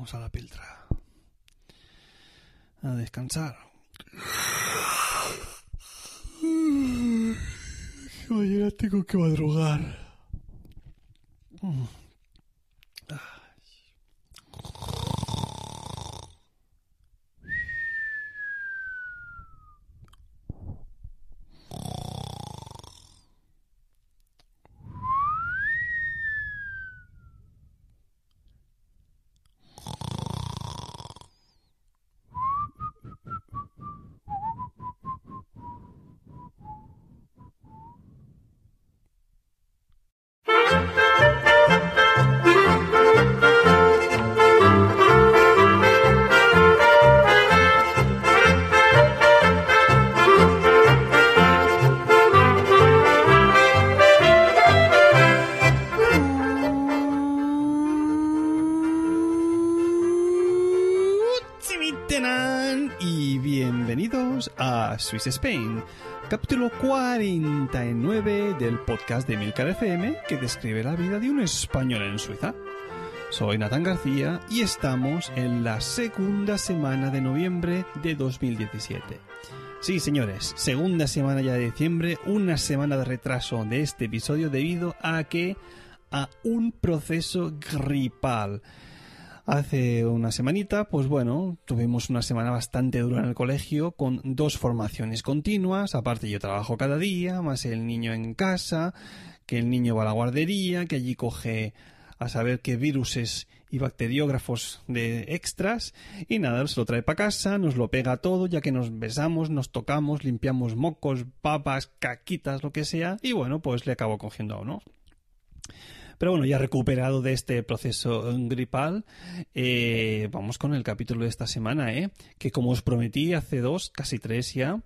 Vamos a la piltra. A descansar. Mañana tengo que madrugar. Y bienvenidos a Swiss Spain, capítulo 49 del podcast de Milcar FM que describe la vida de un español en Suiza. Soy Nathan García y estamos en la segunda semana de noviembre de 2017. Sí, señores, segunda semana ya de diciembre, una semana de retraso de este episodio debido a que a un proceso gripal. Hace una semanita, pues bueno, tuvimos una semana bastante dura en el colegio con dos formaciones continuas, aparte yo trabajo cada día, más el niño en casa, que el niño va a la guardería, que allí coge a saber qué viruses y bacteriógrafos de extras. Y nada, se lo trae para casa, nos lo pega todo, ya que nos besamos, nos tocamos, limpiamos mocos, papas, caquitas, lo que sea, y bueno, pues le acabo cogiendo a uno. Pero bueno, ya recuperado de este proceso gripal, eh, vamos con el capítulo de esta semana, ¿eh? que como os prometí hace dos, casi tres ya,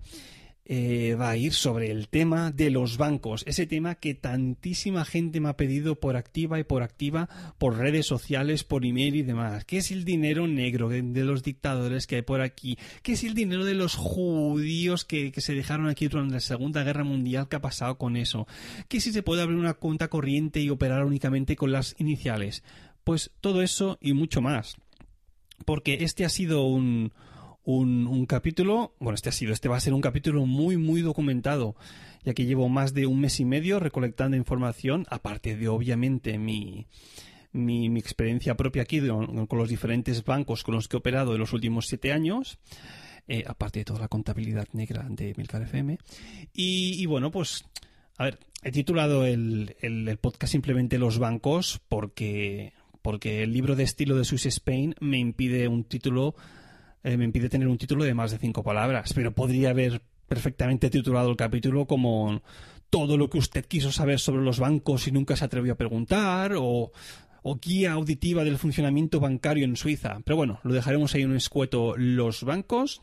eh, va a ir sobre el tema de los bancos, ese tema que tantísima gente me ha pedido por activa y por activa, por redes sociales, por email y demás. ¿Qué es el dinero negro de, los dictadores que hay por aquí? ¿Qué es el dinero de los judíos que, que, se dejaron aquí durante la Segunda Guerra Mundial? ¿Qué ha pasado con eso? ¿Qué si se puede abrir una cuenta corriente y operar únicamente con las iniciales? Pues todo eso y mucho más. Porque este ha sido un, un, capítulo, bueno, este ha sido, este va a ser un capítulo muy, muy documentado, ya que llevo más de un mes y medio recolectando información, aparte de obviamente mi, mi, experiencia propia aquí con los diferentes bancos con los que he operado en los últimos siete años. Eh, aparte de toda la contabilidad negra de Milcar FM. Y, bueno, pues, a ver, he titulado el, el, podcast simplemente Los bancos porque, porque el libro de estilo de Swiss Spain me impide un título eh, me impide tener un título de más de cinco palabras, pero podría haber perfectamente titulado el capítulo como todo lo que usted quiso saber sobre los bancos y nunca se atrevió a preguntar, o, guía auditiva del funcionamiento bancario en Suiza. Pero bueno, lo dejaremos ahí en un escueto los bancos.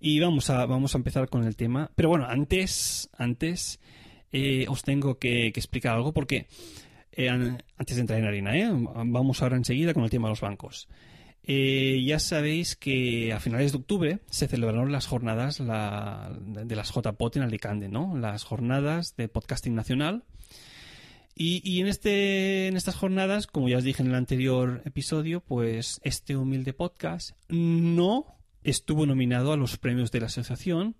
Y vamos a, vamos a empezar con el tema. Pero bueno, antes, antes eh, os tengo que, explicar algo porque eh, antes de entrar en harina, ¿eh? vamos ahora enseguida con el tema de los bancos. Eh, ya sabéis que a finales de octubre se celebraron las jornadas de las JPOT en Alicante, ¿no? Las jornadas de podcasting nacional. Y, en, este, en estas jornadas, como ya os dije en el anterior episodio, pues este humilde podcast no estuvo nominado a los premios de la asociación.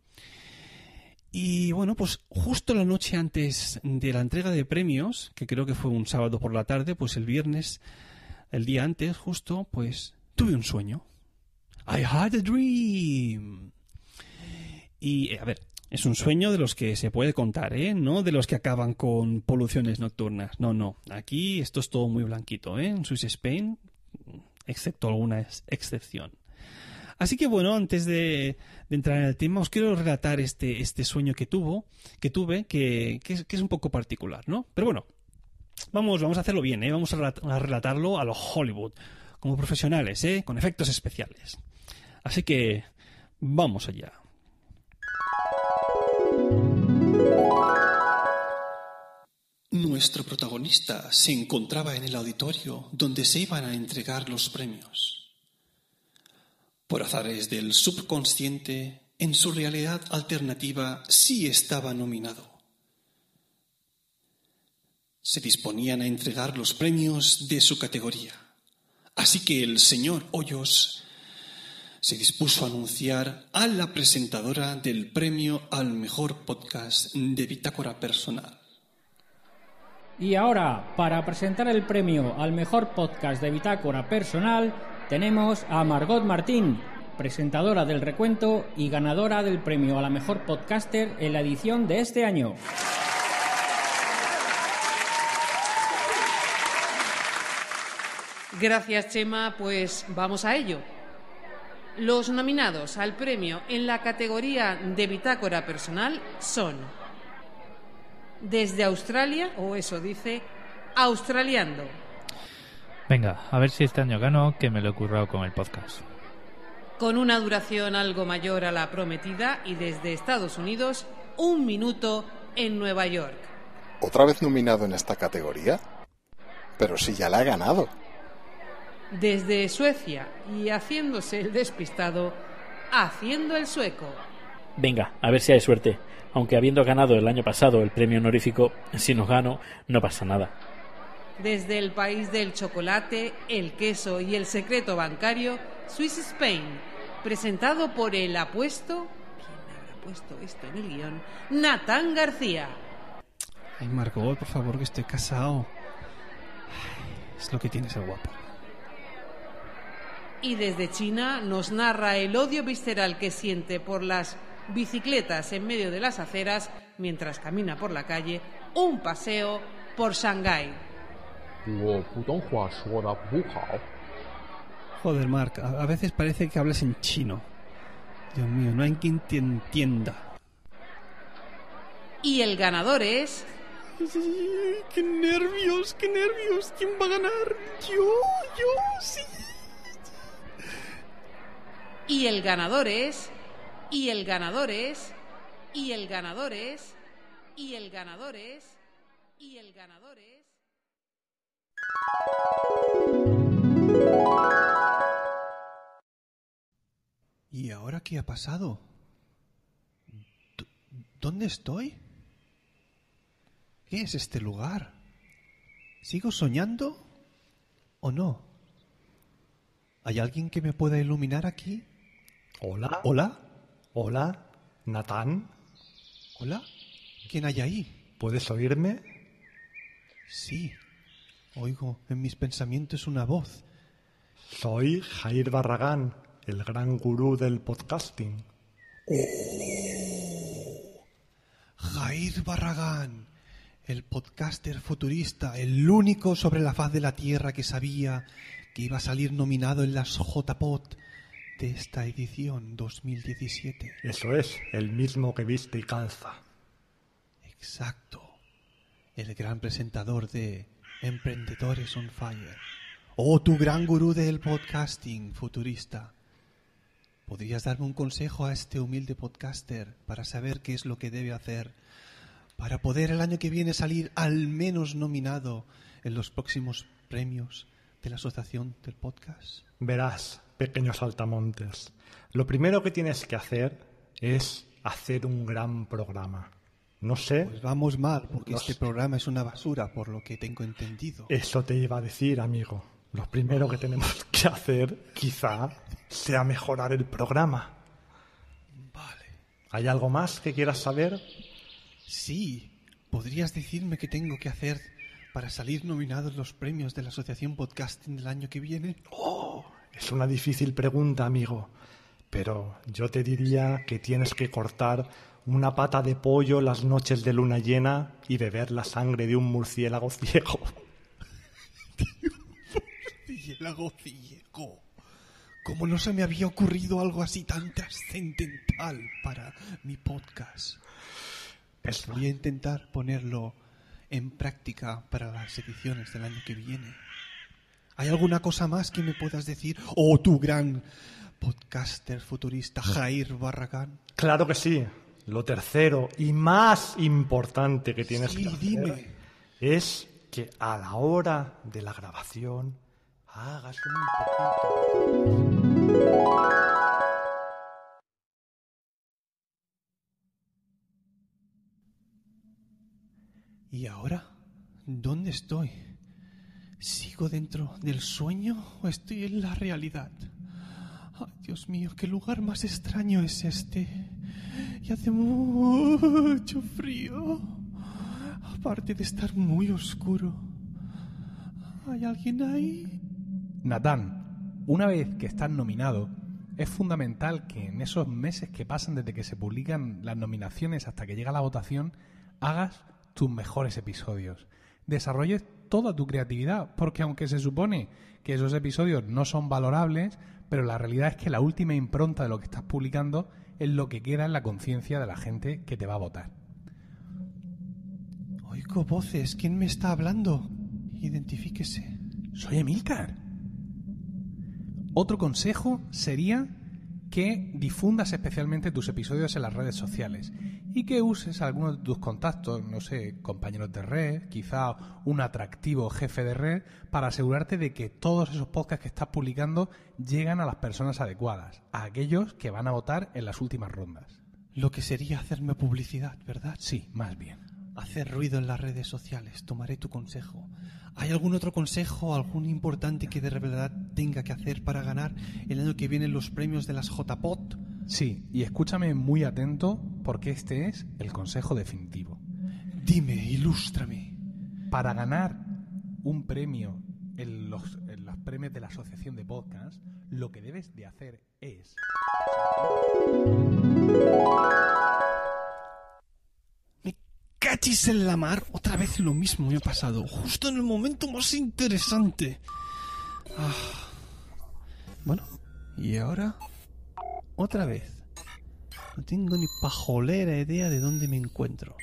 Y bueno, pues justo la noche antes de la entrega de premios, que creo que fue un sábado por la tarde, pues el viernes, el día antes, justo, pues tuve un sueño. I had a dream. Y, a ver, es un sueño de los que se puede contar, ¿eh? No de los que acaban con poluciones nocturnas. No, no. Aquí esto es todo muy blanquito, ¿eh? En Swiss Spain, excepto alguna excepción. Así que bueno, antes de, entrar en el tema, os quiero relatar este, este sueño que tuvo, que tuve, que, que, es, un poco particular, ¿no? Pero bueno, vamos, vamos a hacerlo bien, ¿eh? Vamos a relatarlo a lo Hollywood como profesionales, ¿eh? con efectos especiales. Así que vamos allá. Nuestro protagonista se encontraba en el auditorio donde se iban a entregar los premios. Por azares del subconsciente, en su realidad alternativa sí estaba nominado. Se disponían a entregar los premios de su categoría. Así que el señor Hoyos se dispuso a anunciar a la presentadora del premio al mejor podcast de Bitácora Personal. Y ahora, para presentar el premio al mejor podcast de Bitácora Personal, tenemos a Margot Martín, presentadora del recuento y ganadora del premio a la mejor podcaster en la edición de este año. Gracias, Chema. Pues vamos a ello. Los nominados al premio en la categoría de bitácora personal son desde Australia, o eso dice, Australiando. Venga, a ver si este año gano, que me lo he currado con el podcast. Con una duración algo mayor a la prometida y desde Estados Unidos, un minuto en Nueva York. ¿Otra vez nominado en esta categoría? Pero si ya la he ganado. Desde Suecia y haciéndose el despistado, haciendo el sueco. Venga, a ver si hay suerte aunque habiendo ganado el año pasado el premio honorífico, si nos gano, no pasa nada. Desde el país del chocolate, el queso y el secreto bancario, Swiss Spain, presentado por el apuesto, ¿quién habrá puesto esto en el guion? Natán García. Ay, Margot, por favor, que estoy casado. es lo que tiene ser guapo. Y desde China nos narra el odio visceral que siente por las bicicletas en medio de las aceras mientras camina por la calle, un paseo por Shanghái. Joder, Mark, a veces parece que hablas en chino. Dios mío, no hay quien te entienda. Y el ganador es... ¡Qué nervios, qué nervios! ¿Quién va a ganar? Yo, yo, sí. Y el ganador es... Y el ganador es, y el ganador es, y el ganador es, y el ganador es. ¿Y ahora qué ha pasado? ¿Dónde estoy? ¿Qué es este lugar? ¿Sigo soñando o no? ¿Hay alguien que me pueda iluminar aquí? Hola. ¿Hola? Hola, Natán. Hola, ¿quién hay ahí? ¿Puedes oírme? Sí, oigo en mis pensamientos una voz. Soy Jair Barragán, el gran gurú del podcasting. ¡Oh! Jair Barragán, el podcaster futurista, el único sobre la faz de la Tierra que sabía que iba a salir nominado en las JPod de esta edición 2017. Eso es, el mismo que viste y calza. Exacto. El gran presentador de Emprendedores on Fire. Oh, tu gran gurú del podcasting futurista. ¿Podrías darme un consejo a este humilde podcaster para saber qué es lo que debe hacer para poder el año que viene salir al menos nominado en los próximos premios de la Asociación del Podcast? Verás, pequeños saltamontes. Lo primero que tienes que hacer es hacer un gran programa. No sé. Pues vamos mal, porque este programa es una basura, por lo que tengo entendido. Eso te iba a decir, amigo. Lo primero que tenemos que hacer, quizá, sea mejorar el programa. Vale. ¿Hay algo más que quieras saber? Sí. ¿Podrías decirme qué tengo que hacer para salir nominado en los premios de la Asociación Podcasting del año que viene? ¡Oh! Es una difícil pregunta, amigo, pero yo te diría que tienes que cortar una pata de pollo las noches de luna llena y beber la sangre de un murciélago ciego. murciélago ciego. ¿Cómo no se me había ocurrido algo así tan trascendental para mi podcast? Pues voy a intentar ponerlo en práctica para las ediciones del año que viene. ¿Hay alguna cosa más que me puedas decir? Oh, tu gran podcaster futurista Jair Barragán. Claro que sí. Lo tercero y más importante que tienes sí, que hacer dime. es que a la hora de la grabación hagas un poquito. ¿Y ahora? ¿Dónde estoy? ¿Sigo dentro del sueño o estoy en la realidad? Ay, Dios mío, qué lugar más extraño es este. Y hace mucho frío. Aparte de estar muy oscuro. ¿Hay alguien ahí? Natán, una vez que estás nominado, es fundamental que en esos meses que pasan desde que se publican las nominaciones hasta que llega la votación, hagas tus mejores episodios. Desarrolles toda tu creatividad, porque aunque se supone que esos episodios no son valorables, pero la realidad es que la última impronta de lo que estás publicando es lo que queda en la conciencia de la gente que te va a votar. Oigo voces. ¿Quién me está hablando? Identifíquese. Soy Emilcar. Otro consejo sería que difundas especialmente tus episodios en las redes sociales y que uses algunos de tus contactos, no sé, compañeros de red, quizá un atractivo jefe de red, para asegurarte de que todos esos podcasts que estás publicando llegan a las personas adecuadas, a aquellos que van a votar en las últimas rondas. Lo que sería hacerme publicidad, ¿verdad? Sí, más bien. Hacer ruido en las redes sociales. Tomaré tu consejo. ¿Hay algún otro consejo, algún importante que de verdad tenga que hacer para ganar el año que viene los premios de las JPOT? Sí, y escúchame muy atento porque este es el consejo definitivo. Dime, ilústrame. Para ganar un premio en los, en los premios de la Asociación de Podcast, lo que debes de hacer es... Me cachis en la mar. Otra vez lo mismo me ha pasado. Justo en el momento más interesante. Ah. Bueno, ¿y ahora? Otra vez. No tengo ni pajolera idea de dónde me encuentro.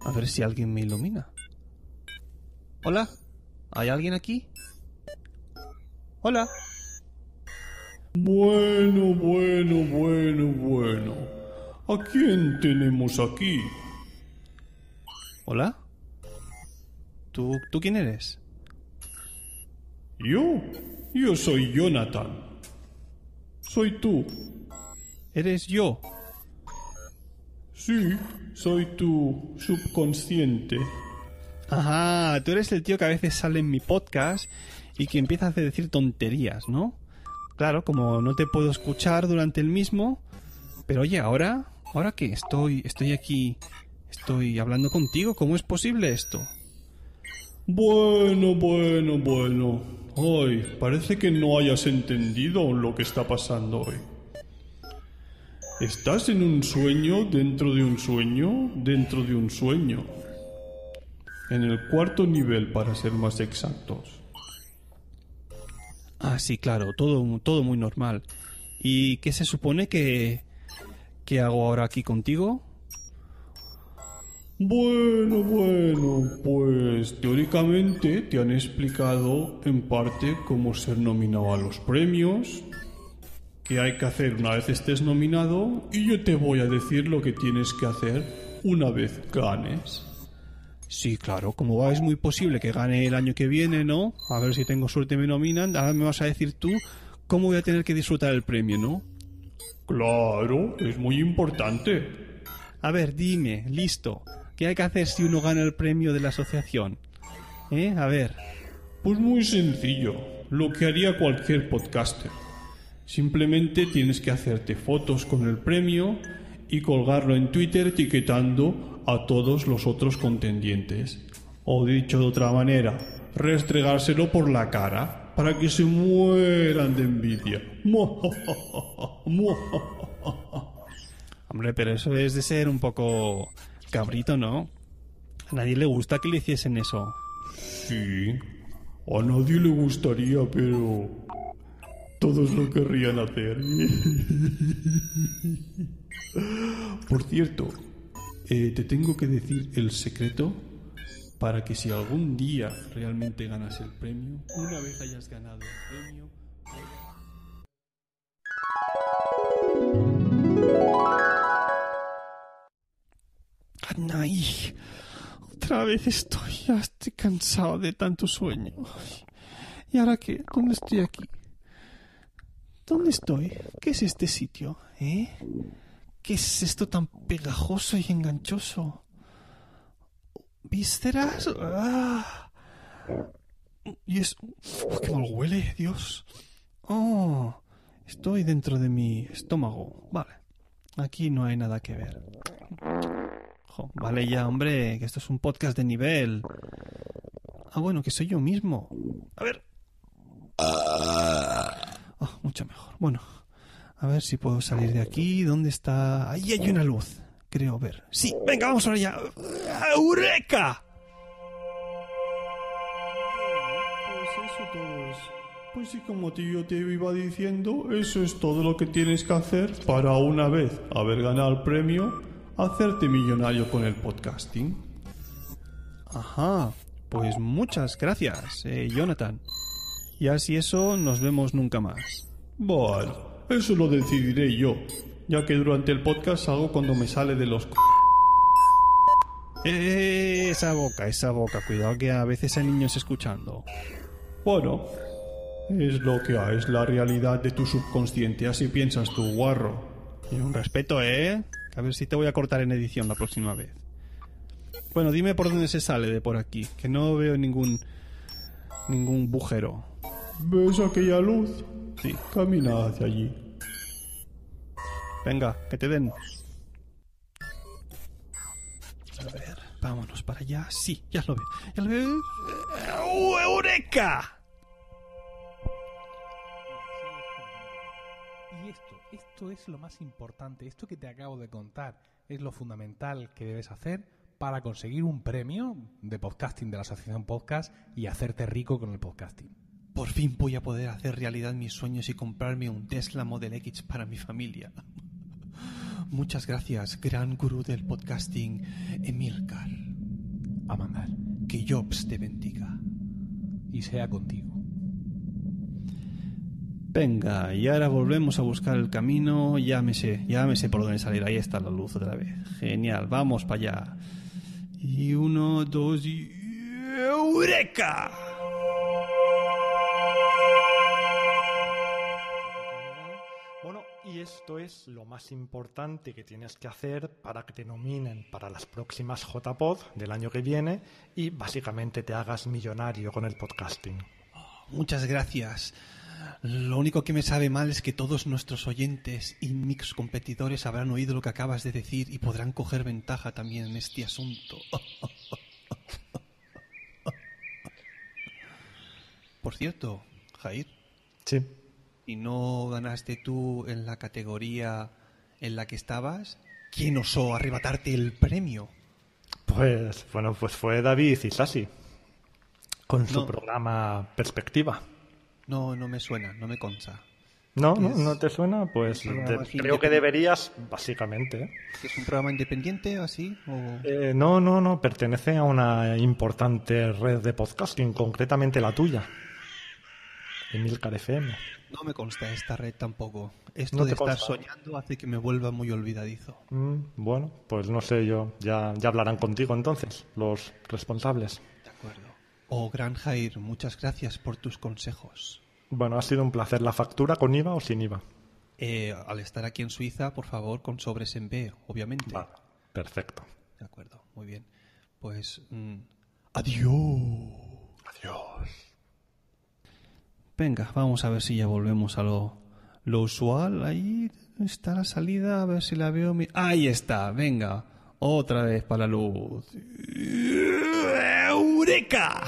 A ver si alguien me ilumina. Hola, ¿hay alguien aquí? Hola. Bueno, bueno, bueno, bueno. ¿A quién tenemos aquí? Hola. ¿Tú, tú quién eres? Yo, yo soy Jonathan. Soy tú. ¿Eres yo? Sí, soy tu subconsciente. Ajá, tú eres el tío que a veces sale en mi podcast y que empieza a decir tonterías, ¿no? Claro, como no te puedo escuchar durante el mismo, pero oye, ahora, ahora que estoy, estoy aquí, estoy hablando contigo, ¿cómo es posible esto? Bueno, bueno, bueno. Ay, parece que no hayas entendido lo que está pasando hoy. Estás en un sueño dentro de un sueño dentro de un sueño. En el cuarto nivel, para ser más exactos. Ah, sí, claro, todo, todo muy normal. ¿Y qué se supone que, que hago ahora aquí contigo? Bueno, bueno, pues teóricamente te han explicado en parte cómo ser nominado a los premios, qué hay que hacer una vez estés nominado y yo te voy a decir lo que tienes que hacer una vez ganes. Sí, claro, como va, es muy posible que gane el año que viene, ¿no? A ver si tengo suerte y me nominan. Ahora me vas a decir tú cómo voy a tener que disfrutar el premio, ¿no? Claro, es muy importante. A ver, dime, listo. ¿Qué hay que hacer si uno gana el premio de la asociación? ¿Eh? A ver. Pues muy sencillo, lo que haría cualquier podcaster. Simplemente tienes que hacerte fotos con el premio y colgarlo en Twitter etiquetando a todos los otros contendientes. O dicho de otra manera, restregárselo por la cara para que se mueran de envidia. Hombre, pero eso es de ser un poco cabrito, ¿no? A nadie le gusta que le hiciesen eso. Sí, a nadie le gustaría, pero todos lo querrían hacer. Por cierto, eh, te tengo que decir el secreto para que si algún día realmente ganas el premio, una vez hayas ganado el premio... Anaí, Otra vez estoy, ya estoy cansado de tanto sueño. ¿Y ahora qué? ¿Dónde estoy aquí? ¿Dónde estoy? ¿Qué es este sitio? ¿Eh? ¿Qué es esto tan pegajoso y enganchoso? ¿Vísceras? ¡Ah! Y es... ¡Oh, ¡Qué mal huele, Dios! ¡Oh! Estoy dentro de mi estómago. Vale. Aquí no hay nada que ver. Jo, vale ya, hombre, que esto es un podcast de nivel. Ah, bueno, que soy yo mismo. A ver. Oh, mucho mejor. Bueno, a ver si puedo salir de aquí. ¿Dónde está? Ahí hay una luz. Creo ver. Sí, venga, vamos ahora ya. ¡Eureka! Pues eso todo es. Pues sí, como tío te iba diciendo, eso es todo lo que tienes que hacer para una vez haber ganado el premio, hacerte millonario con el podcasting. Ajá. Pues muchas gracias, eh, Jonathan. Y así eso, nos vemos nunca más. Bueno, eso lo decidiré yo, ya que durante el podcast hago cuando me sale de los... c- Eh, esa boca, esa boca. Cuidado que a veces hay niños escuchando. Bueno, es lo que hay, es la realidad de tu subconsciente, así piensas tú, guarro. Y un respeto, ¿eh? A ver si te voy a cortar en edición la próxima vez. Bueno, dime por dónde se sale de por aquí, que no veo ningún ningún bujero. ¿Ves aquella luz? Sí. Camina hacia allí. Venga, que te den. A ver, vámonos para allá. Sí, ya lo veo. Ya lo veo. ¡Uh, ¡Eureka! Esto, es lo más importante. Esto que te acabo de contar es lo fundamental que debes hacer para conseguir un premio de podcasting de la Asociación Podcast y hacerte rico con el podcasting. Por fin voy a poder hacer realidad mis sueños y comprarme un Tesla Model X para mi familia. Muchas gracias, gran gurú del podcasting, Emilcar. A mandar. Que Jobs te bendiga. Y sea contigo. Venga, y ahora volvemos a buscar el camino. Ya me sé, ya me sé por dónde salir. Ahí está la luz otra vez. Genial, vamos para allá. Y uno, dos y... ¡Eureka! Bueno, y esto es lo más importante que tienes que hacer para que te nominen para las próximas JPod del año que viene y básicamente te hagas millonario con el podcasting. Muchas gracias. Lo único que me sabe mal es que todos nuestros oyentes y mix competidores habrán oído lo que acabas de decir y podrán coger ventaja también en este asunto. Por cierto, Jair, Sí. ¿y no ganaste tú en la categoría en la que estabas? ¿Quién osó arrebatarte el premio? Pues bueno, pues fue David Isasi con su No. programa Perspectiva. No, no me suena, no me consta. ¿No? ¿No, ¿No te suena? Pues de- creo que deberías, básicamente. ¿Es un programa independiente o así? O... Eh, no, no, no, pertenece a una importante red de podcasting, concretamente la tuya. Emilcar FM. No me consta esta red tampoco. Esto No de estar consta. soñando hace que me vuelva muy olvidadizo. Mm, bueno, pues no sé yo. Ya, ya hablarán contigo entonces, los responsables. De acuerdo. Oh, Gran Jair, muchas gracias por tus consejos. Bueno, ha sido un placer. ¿La factura con IVA o sin IVA? Eh, al estar aquí en Suiza, por favor, con sobres en B, obviamente. Vale, perfecto. De acuerdo, muy bien. Pues... mm, adiós. Adiós. Venga, vamos a ver si ya volvemos a lo, lo usual. Ahí está la salida, a ver si la veo. mi- Ahí está, venga. Otra vez para la luz. ¡Eureka!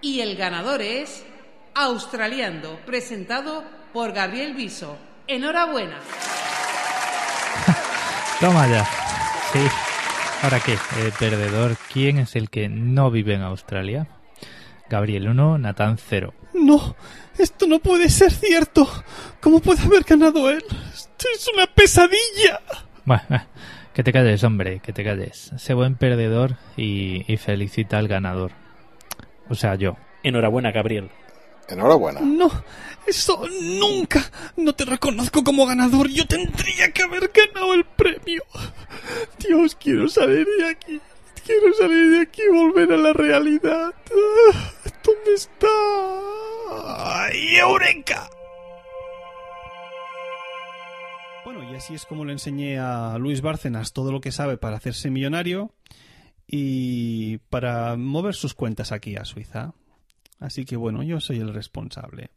Y el ganador es Australiando, presentado por Gabriel Viso. Enhorabuena. Toma ya. Sí. Ahora qué, Eh, perdedor, ¿quién es el que no vive en Australia? Gabriel 1, Natán 0. No, esto no puede ser cierto. ¿Cómo puede haber ganado él? Esto es una pesadilla. Bueno, eh, que te calles, hombre, que te calles. Sé buen perdedor y, y felicita al ganador. O sea, yo. Enhorabuena, Gabriel. Enhorabuena. No, eso nunca. No te reconozco como ganador. Yo tendría que haber ganado el premio. Dios, quiero salir de aquí. Quiero salir de aquí y volver a la realidad. Ah, ¿Dónde está? ¡Ay, ¡Eureka! Bueno, y así es como le enseñé a Luis Bárcenas todo lo que sabe para hacerse millonario y para mover sus cuentas aquí a Suiza. Así que bueno, yo soy el responsable.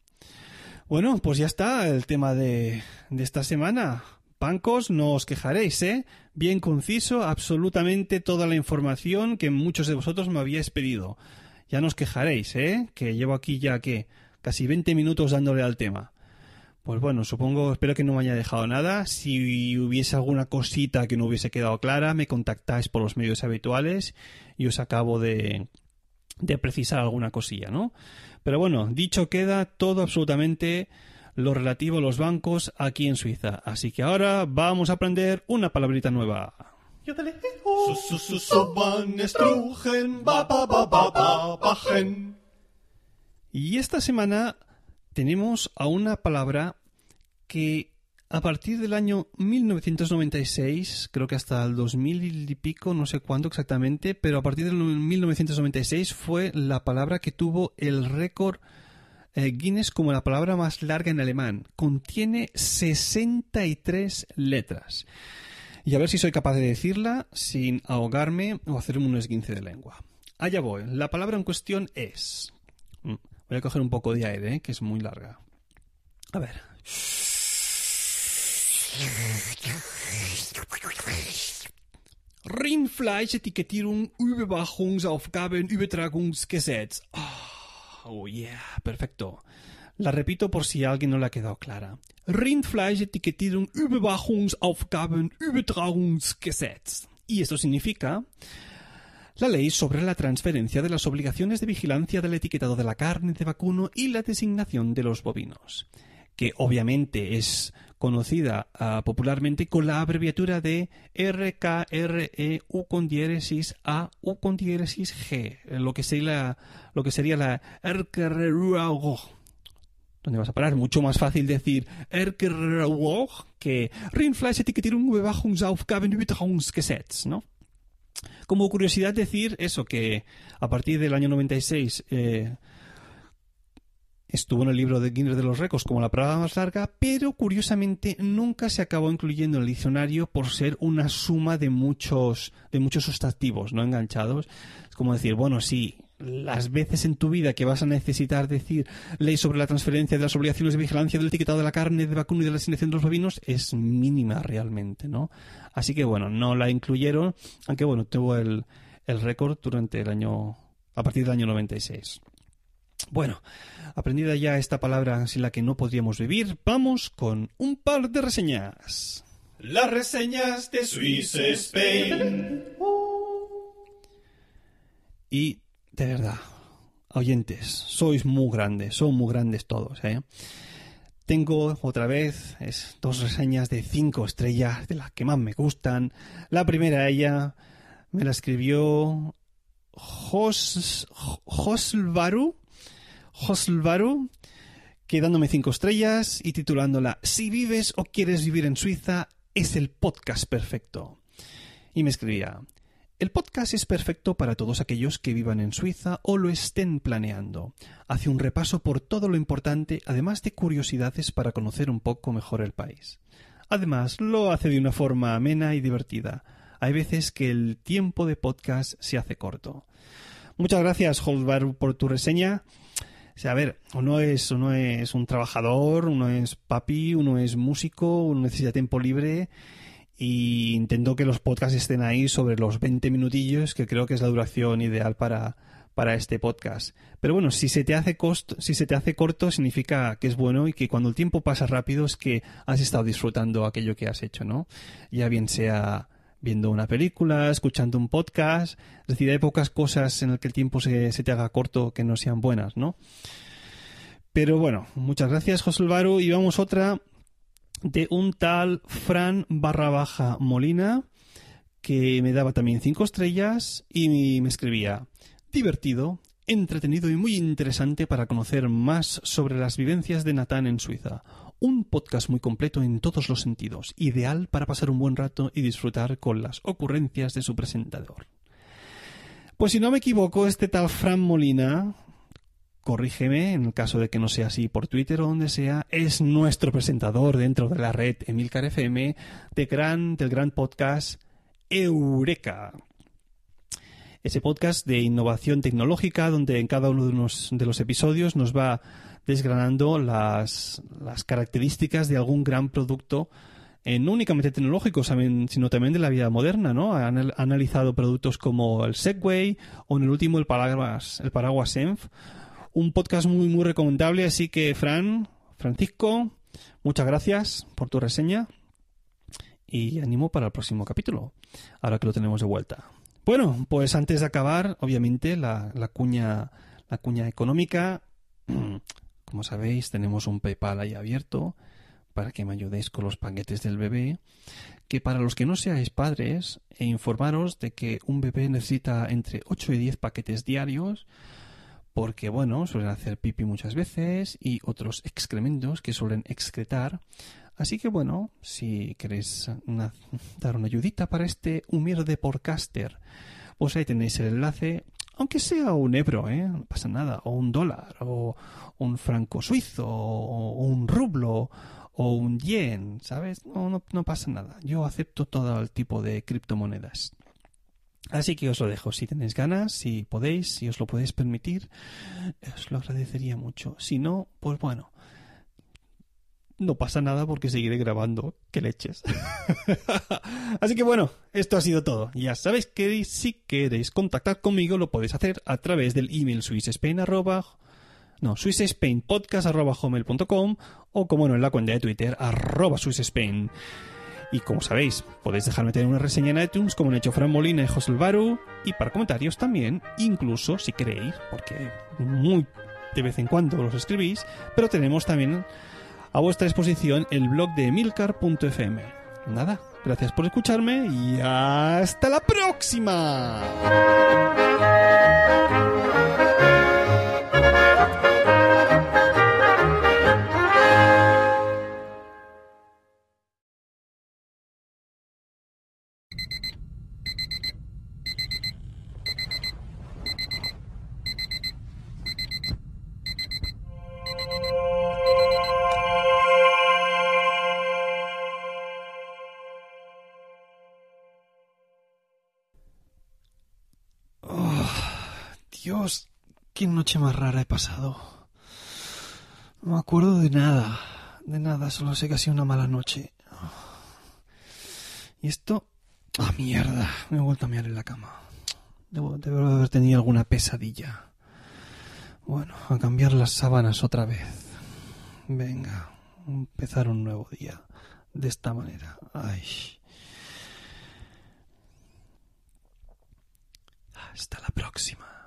Bueno, pues ya está el tema de, de esta semana. Bancos, no os quejaréis, ¿eh? Bien conciso, absolutamente toda la información que muchos de vosotros me habíais pedido. Ya no os quejaréis, ¿eh? Que llevo aquí ya que casi 20 minutos dándole al tema. Pues bueno, supongo, espero que no me haya dejado nada. Si hubiese alguna cosita que no hubiese quedado clara, me contactáis por los medios habituales y os acabo de, de precisar alguna cosilla, ¿no? Pero bueno, dicho queda todo absolutamente lo relativo a los bancos aquí en Suiza. Así que ahora vamos a aprender una palabrita nueva. Y esta semana tenemos a una palabra que a partir del año 1996, creo que hasta el 2000 y pico, no sé cuándo exactamente, pero a partir del 1996 fue la palabra que tuvo el récord eh, Guinness como la palabra más larga en alemán. Contiene 63 letras. Y a ver si soy capaz de decirla sin ahogarme o hacerme un esguince de lengua. Allá voy. La palabra en cuestión es... Mm, Voy a coger un poco de aire, ¿eh? que es muy larga. A ver. Rindfleischetikettierung, Überwachungsaufgaben, Übertragungsgesetz. Oh, yeah, perfecto. La repito por si alguien no le ha quedado clara. Rindfleischetikettierung, Überwachungsaufgaben, Übertragungsgesetz. Y esto significa la ley sobre la transferencia de las obligaciones de vigilancia del etiquetado de la carne de vacuno y la designación de los bovinos, que obviamente es conocida uh, popularmente con la abreviatura de RKREU con diéresis A U con diéresis G, lo que sería lo que sería la RKREU. ¿Dónde vas a parar? Mucho más fácil decir RKREU que Rindfleischetikettierung Überwachungsaufgaben Übertragungsgesetz, ¿no? Como curiosidad decir eso, que a partir del año 96 eh, estuvo en el libro de Guinness de los Récords como la palabra más larga, pero curiosamente nunca se acabó incluyendo en el diccionario por ser una suma de muchos, de muchos sustantivos no enganchados. Es como decir, bueno, sí, las veces en tu vida que vas a necesitar decir ley sobre la transferencia de las obligaciones de vigilancia del etiquetado de la carne de vacuno y de la asignación de los bovinos es mínima realmente, ¿no? Así que bueno, no la incluyeron, aunque bueno, tuvo el, el récord durante el año, a partir del año 96. Bueno, aprendida ya esta palabra sin la que no podríamos vivir, vamos con un par de reseñas. Las reseñas de Swiss Spain. Y de verdad, oyentes, sois muy grandes, son muy grandes todos, ¿eh? Tengo otra vez es, dos reseñas de cinco estrellas de las que más me gustan. La primera ella me la escribió Jos, Joslvaru, Joslvaru, que dándome cinco estrellas y titulándola Si vives o quieres vivir en Suiza, es el podcast perfecto. Y me escribía, el podcast es perfecto para todos aquellos que vivan en Suiza o lo estén planeando. Hace un repaso por todo lo importante, además de curiosidades para conocer un poco mejor el país. Además, lo hace de una forma amena y divertida. Hay veces que el tiempo de podcast se hace corto. Muchas gracias, Holzbar, por tu reseña. O sea, a ver, uno es, uno es un trabajador, uno es papi, uno es músico, uno necesita tiempo libre y intento que los podcasts estén ahí sobre los 20 minutillos, que creo que es la duración ideal para, para este podcast. Pero bueno, si se te hace costo, si se te hace corto, significa que es bueno y que cuando el tiempo pasa rápido es que has estado disfrutando aquello que has hecho, ¿no? Ya bien sea viendo una película, escuchando un podcast, es decir, hay pocas cosas en las que el tiempo se, se te haga corto que no sean buenas, ¿no? Pero bueno, muchas gracias, José Alvaro, y vamos otra de un tal Fran barra baja Molina que me daba también cinco estrellas y me escribía divertido, entretenido y muy interesante para conocer más sobre las vivencias de Natán en Suiza. Un podcast muy completo en todos los sentidos, ideal para pasar un buen rato y disfrutar con las ocurrencias de su presentador. Pues si no me equivoco, este tal Fran Molina, corrígeme en el caso de que no sea así por Twitter o donde sea, es nuestro presentador dentro de la red Emilcar FM gran, del gran podcast Eureka. Ese podcast de innovación tecnológica donde en cada uno de de los episodios nos va desgranando las, las características de algún gran producto eh, no únicamente tecnológicos, sino también de la vida moderna, ¿no? Han ha analizado productos como el Segway o en el último el paraguas, el paraguas Enf. Un podcast muy, muy recomendable, así que Fran, Francisco, muchas gracias por tu reseña y animo para el próximo capítulo, ahora que lo tenemos de vuelta. Bueno, pues antes de acabar, obviamente, la, la cuña, la cuña económica, como sabéis, tenemos un PayPal ahí abierto para que me ayudéis con los paquetes del bebé, que para los que no seáis padres, e informaros de que un bebé necesita entre 8 y 10 paquetes diarios, porque bueno, suelen hacer pipi muchas veces y otros excrementos que suelen excretar. Así que bueno, si queréis dar una ayudita para este humilde podcaster, pues ahí tenéis el enlace, aunque sea un euro, ¿eh? no pasa nada, o un dólar, o un franco suizo, o un rublo, o un yen, ¿sabes? No, no, no pasa nada. Yo acepto todo el tipo de criptomonedas. Así que os lo dejo. Si tenéis ganas, si podéis, si os lo podéis permitir, os lo agradecería mucho. Si no, pues bueno, no pasa nada porque seguiré grabando. Que leches. Así que bueno, esto ha sido todo. Ya sabéis que si queréis contactar conmigo lo podéis hacer a través del email swissspain no, o como no en la cuenta de Twitter arroba swissspain. Y como sabéis, podéis dejarme tener una reseña en iTunes como han hecho Fran Molina y José Alvaro y para comentarios también, incluso si queréis, porque muy de vez en cuando los escribís, pero tenemos también a vuestra disposición el blog de milcar.fm. Nada, gracias por escucharme y hasta la próxima. Qué noche más rara he pasado. No me acuerdo de nada, de nada, solo sé que ha sido una mala noche. Y esto... ¡Ah, mierda! Me he vuelto a mirar en la cama. Debo, debo haber tenido alguna pesadilla. Bueno, a cambiar las sábanas otra vez. Venga, empezar un nuevo día. De esta manera. Ay. Hasta la próxima.